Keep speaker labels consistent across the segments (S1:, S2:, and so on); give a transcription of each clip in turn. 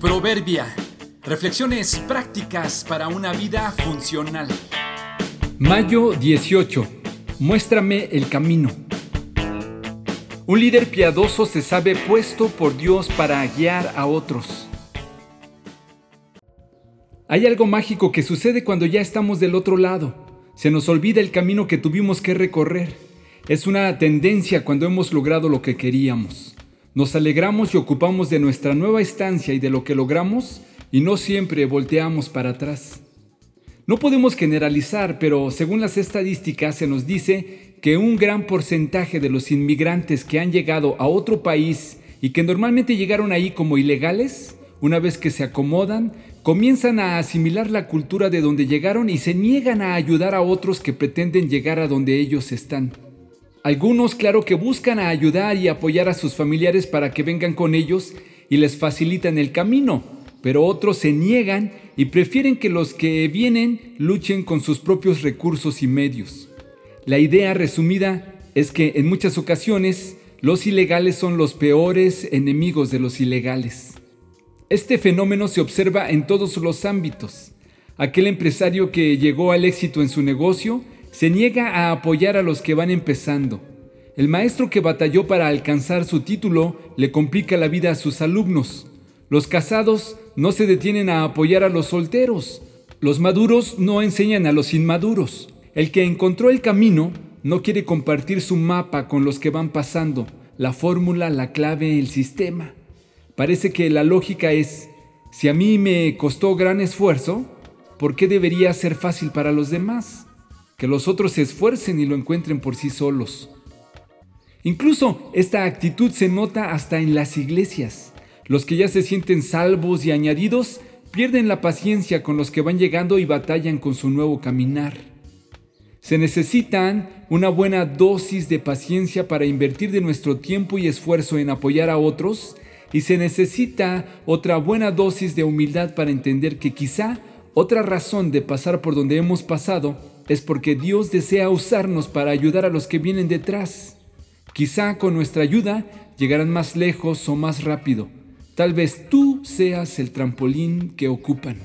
S1: Proverbia. Reflexiones prácticas para una vida funcional.
S2: Mayo 18. Muéstrame el camino. Un líder piadoso se sabe puesto por Dios para guiar a otros. Hay algo mágico que sucede cuando ya estamos del otro lado. Se nos olvida el camino que tuvimos que recorrer. Es una tendencia cuando hemos logrado lo que queríamos. Nos alegramos y ocupamos de nuestra nueva estancia y de lo que logramos y no siempre volteamos para atrás. No podemos generalizar, pero según las estadísticas se nos dice que un gran porcentaje de los inmigrantes que han llegado a otro país y que normalmente llegaron ahí como ilegales, una vez que se acomodan, comienzan a asimilar la cultura de donde llegaron y se niegan a ayudar a otros que pretenden llegar a donde ellos están. Algunos, claro que buscan ayudar y apoyar a sus familiares para que vengan con ellos y les facilitan el camino, pero otros se niegan y prefieren que los que vienen luchen con sus propios recursos y medios. La idea resumida es que en muchas ocasiones los ilegales son los peores enemigos de los ilegales. Este fenómeno se observa en todos los ámbitos. Aquel empresario que llegó al éxito en su negocio se niega a apoyar a los que van empezando. El maestro que batalló para alcanzar su título le complica la vida a sus alumnos. Los casados no se detienen a apoyar a los solteros. Los maduros no enseñan a los inmaduros. El que encontró el camino no quiere compartir su mapa con los que van pasando, la fórmula, la clave, el sistema. Parece que la lógica es, si a mí me costó gran esfuerzo, ¿por qué debería ser fácil para los demás? Que los otros se esfuercen y lo encuentren por sí solos. Incluso esta actitud se nota hasta en las iglesias. Los que ya se sienten salvos y añadidos pierden la paciencia con los que van llegando y batallan con su nuevo caminar. Se necesitan una buena dosis de paciencia para invertir de nuestro tiempo y esfuerzo en apoyar a otros y se necesita otra buena dosis de humildad para entender que quizá otra razón de pasar por donde hemos pasado es porque Dios desea usarnos para ayudar a los que vienen detrás. Quizá con nuestra ayuda llegarán más lejos o más rápido. Tal vez tú seas el trampolín que ocupan.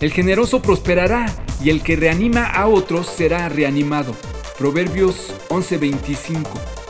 S2: El generoso prosperará y el que reanima a otros será reanimado. Proverbios 11:25